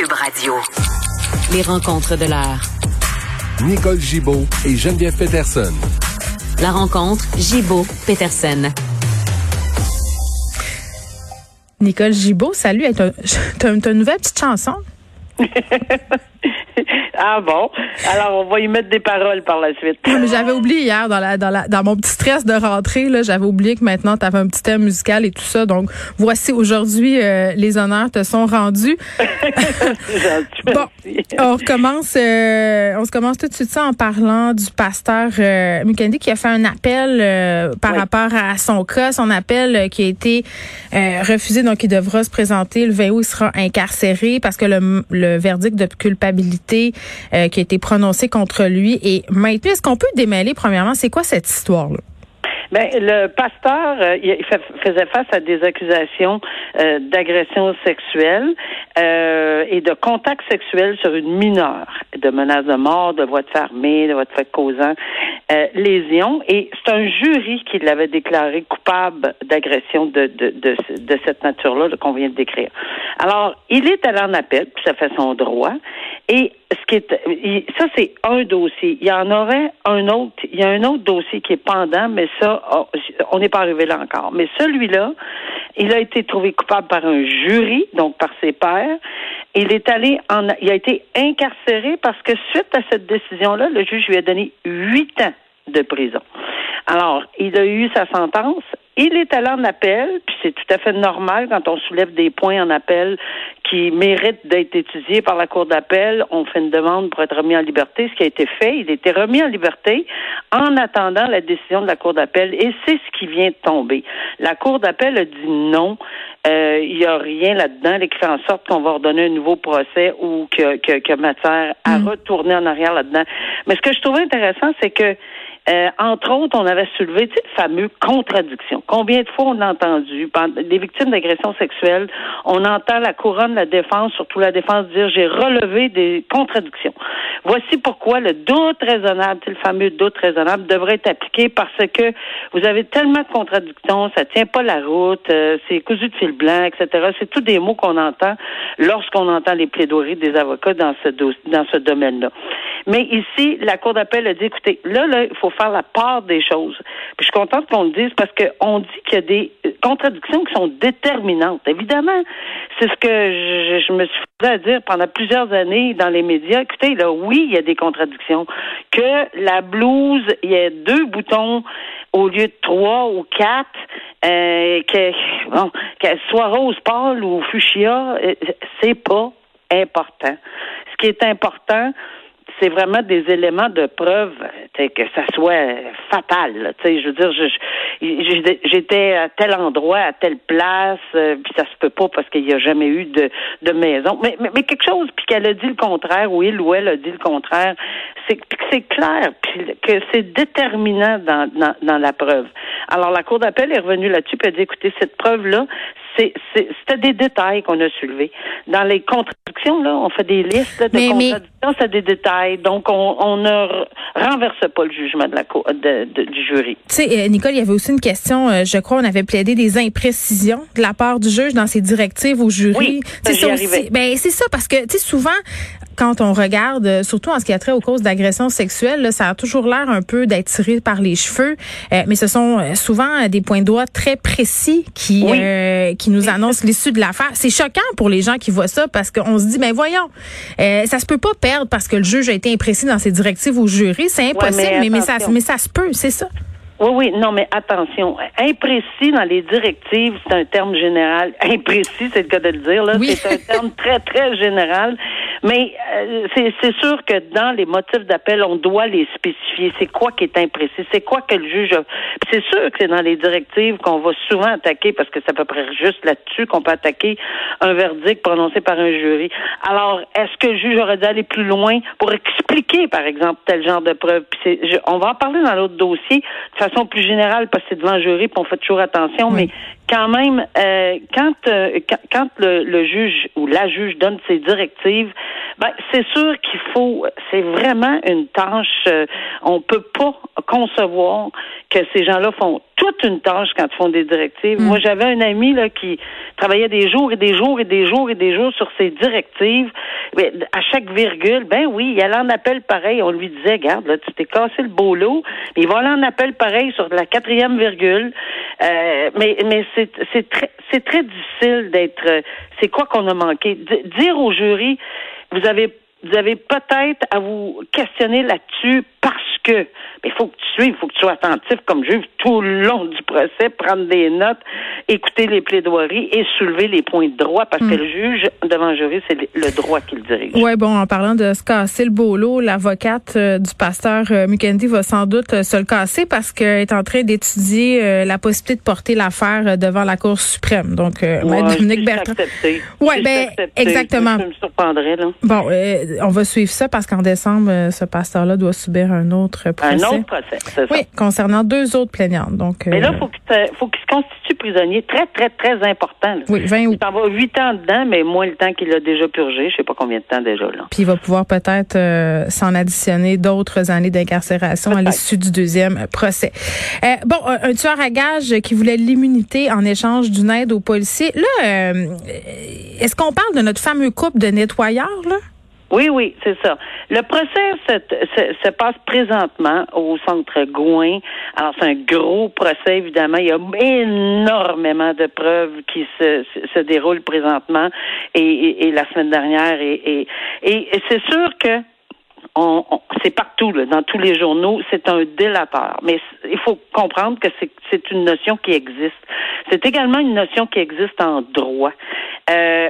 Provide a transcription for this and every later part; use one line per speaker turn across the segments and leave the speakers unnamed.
Cube Radio. Les rencontres de l'heure.
Nicole Gibaud et Geneviève Peterson.
La rencontre Gibaud-Peterson.
Nicole Gibaud, salut. T'as t'as une nouvelle petite chanson?
ah bon? Alors, on va y mettre des paroles par la suite.
j'avais oublié hier, dans, la, dans, la, dans mon petit stress de rentrée, là, j'avais oublié que maintenant, tu avais un petit thème musical et tout ça. Donc, voici aujourd'hui, euh, les honneurs te sont rendus. bon, on recommence, euh, on se commence tout de suite ça en parlant du pasteur euh, Mukendi qui a fait un appel euh, par rapport à son cas, son appel qui a été refusé, donc il devra se présenter le 20 août, il sera incarcéré parce que le, le verdict de culpabilité euh, qui a été prononcé contre lui. Et maintenant, est-ce qu'on peut démêler, premièrement, c'est quoi cette histoire-là?
Ben, le pasteur, euh, il faisait face à des accusations euh, d'agression sexuelle euh, et de contact sexuel sur une mineure, de menaces de mort, de voies de fermée, de voies de fait causant lésion. Et c'est un jury qui l'avait déclaré coupable d'agression de, de, de, de, cette nature-là qu'on vient de décrire. Alors, il est allé en appel, puis ça fait son droit. Et ce qui est, ça c'est un dossier. Il y en aurait un autre. Il y a un autre dossier qui est pendant, mais ça, oh, on n'est pas arrivé là encore. Mais celui-là, il a été trouvé coupable par un jury, donc par ses pairs. Il est allé en, il a été incarcéré parce que suite à cette décision-là, le juge lui a donné huit ans de prison. Alors, il a eu sa sentence. Il est allé en appel, puis c'est tout à fait normal quand on soulève des points en appel qui méritent d'être étudiés par la Cour d'appel. On fait une demande pour être remis en liberté, ce qui a été fait. Il a été remis en liberté en attendant la décision de la Cour d'appel et c'est ce qui vient de tomber. La Cour d'appel a dit non. Euh, il n'y a rien là-dedans qui fait en sorte qu'on va redonner un nouveau procès ou que, que, que matière à mm. retourner en arrière là-dedans. Mais ce que je trouvais intéressant, c'est que euh, entre autres, on avait soulevé tu sais, le fameux contradiction. Combien de fois on a entendu, des victimes d'agressions sexuelles, on entend la couronne la défense, surtout la défense, dire j'ai relevé des contradictions. Voici pourquoi le doute raisonnable, le fameux doute raisonnable, devrait être appliqué parce que vous avez tellement de contradictions, ça tient pas la route, euh, c'est cousu de fil blanc, etc. C'est tous des mots qu'on entend lorsqu'on entend les plaidoiries des avocats dans ce domaine-là. Mais ici, la Cour d'appel a dit, écoutez, là, là, il faut faire la part des choses. Puis je suis contente qu'on le dise parce qu'on dit qu'il y a des contradictions qui sont déterminantes. Évidemment, c'est ce que je, je, me suis à dire pendant plusieurs années dans les médias. Écoutez, là, oui, il y a des contradictions. Que la blouse, il y a deux boutons au lieu de trois ou quatre, euh, que bon, qu'elle soit rose pâle ou fuchsia, euh, c'est pas important. Ce qui est important, c'est vraiment des éléments de preuve que ça soit fatal. je veux dire, j'étais à tel endroit, à telle place, euh, puis ça se peut pas parce qu'il n'y a jamais eu de, maison. Mais, mais, quelque chose, puis qu'elle a dit le contraire, ou il ou elle a dit le contraire, c'est c'est clair, puis que c'est déterminant dans, dans, la preuve. Alors la Cour d'appel est revenue là-dessus, puis a dit, écoutez, cette preuve-là, c'était des détails qu'on a soulevés. Dans les contradictions, là, on fait des listes de contradictions, c'est des détails. Donc, on, ne renverse pas le jugement de la du jury.
Tu sais, euh, Nicole, il y avait aussi une question, euh, je crois, on avait plaidé des imprécisions de la part du juge dans ses directives au jury.
Oui, ça,
ben, c'est ça, parce que, tu sais, souvent, quand on regarde, euh, surtout en ce qui a trait aux causes d'agression sexuelle, ça a toujours l'air un peu d'être tiré par les cheveux, mais ce sont souvent des points de doigt très précis qui, qui nous annonce l'issue de l'affaire. C'est choquant pour les gens qui voient ça parce qu'on se dit, mais voyons, euh, ça se peut pas perdre parce que le juge a été imprécis dans ses directives au jury. C'est impossible, mais, mais, ça, mais ça se peut, c'est ça.
Oui, oui, non, mais attention. Imprécis dans les directives, c'est un terme général. Imprécis, c'est le cas de le dire, là. C'est un terme très, très général. Mais euh, c'est sûr que dans les motifs d'appel, on doit les spécifier. C'est quoi qui est imprécis? C'est quoi que le juge a... C'est sûr que c'est dans les directives qu'on va souvent attaquer, parce que c'est à peu près juste là-dessus qu'on peut attaquer un verdict prononcé par un jury. Alors, est-ce que le juge aurait dû aller plus loin pour expliquer, par exemple, tel genre de preuve? on va en parler dans l'autre dossier façon plus générale, parce que c'est devant le jury, puis on fait toujours attention, mais quand même, euh, quand, euh, quand le, juge ou la juge donne ses directives, ben, c'est sûr qu'il faut, c'est vraiment une tâche, euh, on peut pas concevoir que ces gens-là font toute une tâche quand ils font des directives. Mm. Moi, j'avais un ami là qui travaillait des jours et des jours et des jours et des jours sur ces directives. à chaque virgule, ben oui, il allait en appel pareil. On lui disait, regarde, là, tu t'es cassé le beau lot, mais il va aller en appel pareil sur la quatrième virgule. Euh, mais mais c'est c'est très c'est très difficile d'être. Euh, c'est quoi qu'on a manqué? dire au jury, vous avez vous avez peut-être à vous questionner là-dessus que il faut que tu suives, il faut que tu sois attentif comme juge tout le long du procès, prendre des notes, écouter les plaidoiries et soulever les points de droit parce que hmm. le juge devant le jury, c'est le droit qu'il dirige.
Oui, bon, en parlant de se casser le beau l'avocate euh, du pasteur euh, Mukendi va sans doute euh, se le casser parce qu'elle est en train d'étudier la possibilité de porter l'affaire devant la Cour suprême. Donc, ouais,
Dominique Bertrand.
Oui, ben, exactement.
Je me surprendrais, là.
Bon, on va suivre ça parce qu'en décembre, ce pasteur-là doit subir un autre procès.
Un autre procès, c'est ça.
Oui, concernant deux autres plaignantes. Donc,
Mais là, il faut qu'il se constitue prisonnier très, très, très important.
Oui, 20
Il va huit ans dedans, mais moins le temps qu'il a déjà purgé. Je sais pas combien de temps déjà. Là.
Puis il va pouvoir peut-être euh, s'en additionner d'autres années d'incarcération à l'issue du deuxième procès. Euh, bon, un, tueur à gage qui voulait l'immunité en échange d'une aide aux policiers. Là, euh, est-ce qu'on parle de notre fameux couple de nettoyeurs, là?
Oui, oui, c'est ça. Le procès se, se, passe présentement au centre Gouin. Alors, c'est un gros procès, évidemment. Il y a énormément de preuves qui se, se déroulent présentement et, et, la semaine dernière. Et, et, et c'est sûr que on, c'est partout, là, dans tous les journaux, c'est un délateur. Mais il faut comprendre que c'est une notion qui existe. C'est également une notion qui existe en droit. Euh,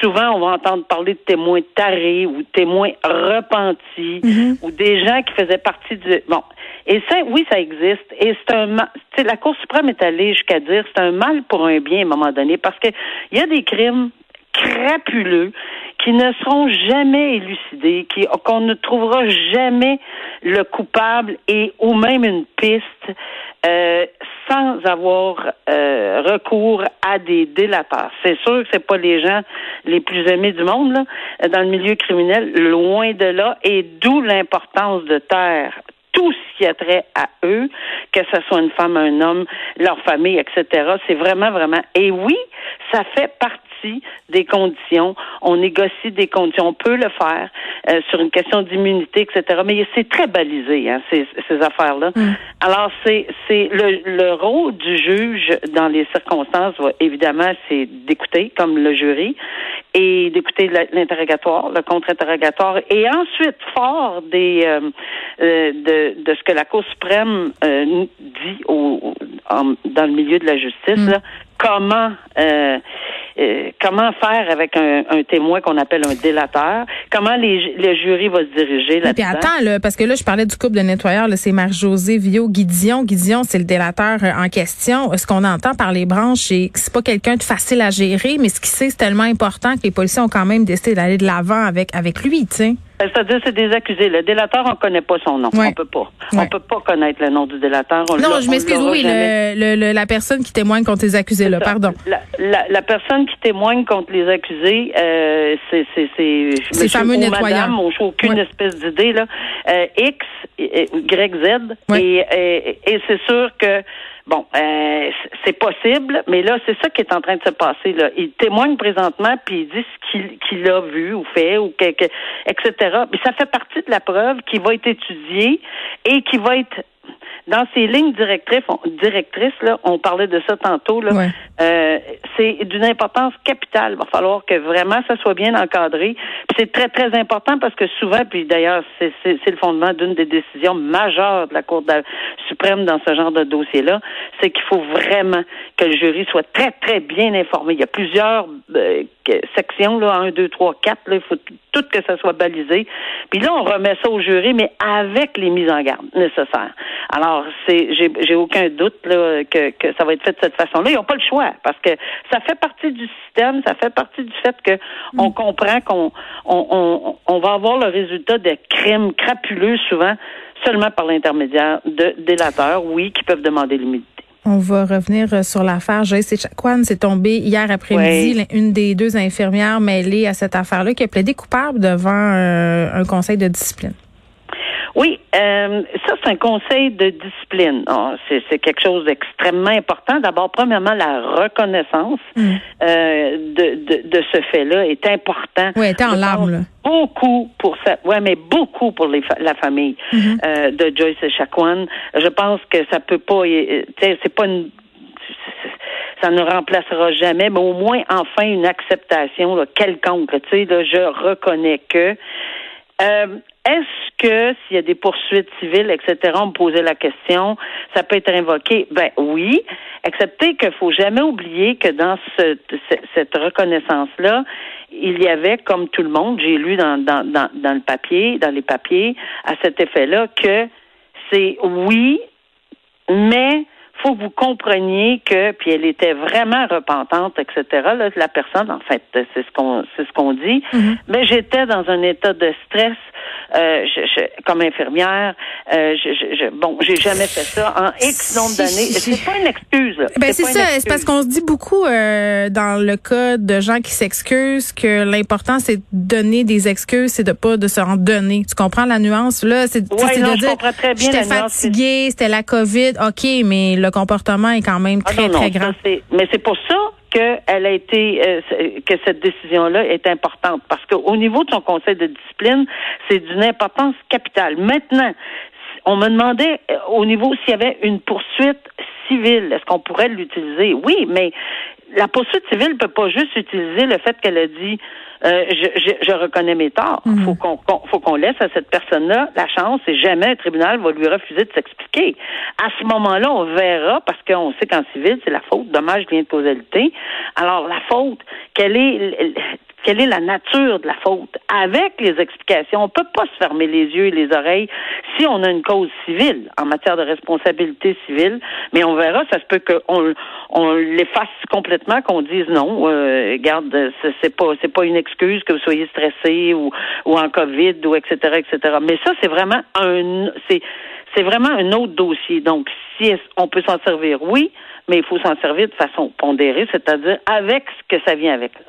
souvent, on va entendre parler de témoins tarés ou témoins repentis mm-hmm. ou des gens qui faisaient partie du... Bon, et ça, oui, ça existe. Et c'est un. La Cour suprême est allée jusqu'à dire c'est un mal pour un bien à un moment donné parce que il y a des crimes crapuleux qui ne seront jamais élucidés, qu'on ne trouvera jamais le coupable et ou même une piste euh, sans avoir euh, recours à des délateurs. C'est sûr que c'est pas les gens les plus aimés du monde là, dans le milieu criminel, loin de là, et d'où l'importance de taire tout ce qui a trait à eux, que ce soit une femme, un homme, leur famille, etc. C'est vraiment, vraiment. Et oui, ça fait partie des conditions. On négocie des conditions. On peut le faire euh, sur une question d'immunité, etc. Mais c'est très balisé, hein, ces, ces affaires-là. Mm. Alors, c'est c'est le, le rôle du juge dans les circonstances, évidemment, c'est d'écouter, comme le jury, et d'écouter l'interrogatoire, le contre-interrogatoire, et ensuite, fort des euh, euh, de, de ce que la Cour suprême dit au, dans le milieu de la justice, mm. là, comment euh, euh, comment faire avec un, témoin qu'on appelle un délateur, comment les, le jury va se diriger là-dedans.
Puis attends, là, parce que là, je parlais du couple de nettoyeurs, c'est Marie-Josée Vio Guidion. Guidion, c'est le délateur euh, en question. Ce qu'on entend par les branches, c'est que c'est pas quelqu'un de facile à gérer, mais ce qui sait, c'est tellement important que les policiers ont quand même décidé d'aller de l'avant avec, avec lui, tu sais.
C'est-à-dire, c'est des accusés. Le délateur, on connaît pas son nom. On peut pas. On peut pas connaître le nom du délateur.
non, je m'excuse. Oui, le, la personne qui témoigne contre les accusés, là, pardon.
La, la, personne qui témoigne contre les accusés, euh, c'est c'est
fameux nettoyant.
Madame, on aucune espèce d'idée là. Euh, X, Y, Z, et, et, et c'est sûr que Bon, euh, c'est possible, mais là, c'est ça qui est en train de se passer. Là. Il témoigne présentement, puis il dit ce qu'il a vu ou fait, ou quelque, etc. Mais ça fait partie de la preuve qui va être étudiée et qui va être dans ces lignes directrices, on, directrices là, on parlait de ça tantôt. Là, euh, c'est d'une importance capitale. Il va falloir que vraiment ça soit bien encadré. C'est très très important parce que souvent, puis d'ailleurs, c'est le fondement d'une des décisions majeures de la Cour suprême dans ce genre de dossier-là, c'est qu'il faut vraiment que le jury soit très très bien informé. Il y a plusieurs euh, sections là, un, deux, trois, quatre. Là, il faut tout que ça soit balisé. Puis là, on remet ça au jury, mais avec les mises en garde nécessaires. Alors, c'est, j'ai, aucun doute là, que, que ça va être fait de cette façon-là. Ils n'ont pas le choix parce que ça fait partie du système, ça fait partie du fait que on mm. comprend qu'on on, on, va avoir le résultat de crimes crapuleux souvent seulement par l'intermédiaire de délateurs, oui, qui peuvent demander l'immunité.
On va revenir euh, sur l'affaire. Joyce Echaquan s'est tombée hier après-midi, une des deux infirmières mêlées à cette affaire-là, qui a plaidé coupable devant euh, un conseil de discipline.
Oui, euh, ça c'est un conseil de discipline. Oh, c'est quelque chose d'extrêmement important. D'abord, premièrement, la reconnaissance mm. euh, de, de, de, ce fait-là est important.
Oui, était en larmes.
Beaucoup pour ça. Ouais, mais beaucoup pour les la famille mm-hmm. euh, de Joyce et Chacuan. Je pense que ça peut pas. C'est pas une ça ne remplacera jamais, mais au moins enfin une acceptation là, quelconque. Tu sais, là, je reconnais que. Euh, est-ce que s'il y a des poursuites civiles, etc., on me posait la question, ça peut être invoqué? Ben oui, excepté qu'il faut jamais oublier que dans cette reconnaissance-là, il y avait, comme tout le monde, j'ai lu dans, dans, dans le papier, dans les papiers, à cet effet-là, que c'est oui, mais faut que vous compreniez que, puis elle était vraiment repentante, etc. Là, la personne, en fait, c'est ce qu'on, c'est ce qu'on dit. Mm-hmm. Mais j'étais dans un état de stress euh, je, comme infirmière. Euh, je, bon, j'ai jamais fait ça en X nombre d'années. C'est pas une excuse.
Ben c'est ça. C'est parce qu'on se dit beaucoup euh, dans le cas de gens qui s'excusent que l'important c'est de donner des excuses, c'est de pas de se en donner. Tu comprends la nuance? Là C'est
ouais,
de
dire
j'étais fatiguée, c'était la COVID. Ok, mais le comportement est quand même ah, très très grand.
mais c'est pour ça qu'elle a été euh, que cette décision-là est importante parce qu'au niveau de son conseil de discipline, c'est d'une importance capitale. Maintenant, on me demandait euh, au niveau s'il y avait une poursuite civile, est-ce qu'on pourrait l'utiliser? Oui, mais la poursuite civile peut pas juste utiliser le fait qu'elle a dit euh, je, reconnais mes torts. Mhm. faut qu'on faut qu'on laisse à cette personne-là la chance et jamais un tribunal va lui refuser de s'expliquer. À ce moment-là, on verra parce qu'on sait qu'en civil, c'est la faute, dommage, lien de causalité. Alors la faute, quelle est quelle est la nature de la faute? Avec les explications. On peut pas se fermer les yeux et les oreilles si on a une cause civile en matière de responsabilité civile, mais on verra, ça se peut qu'on on l'efface complètement, qu'on dise non, euh, garde, c'est pas c'est pas une excuse que vous soyez stressé ou ou en Covid ou etc etc. Mais ça c'est vraiment un c'est c'est vraiment un autre dossier. Donc si on peut s'en servir, oui, mais il faut s'en servir de façon pondérée, c'est-à-dire avec ce que ça vient avec.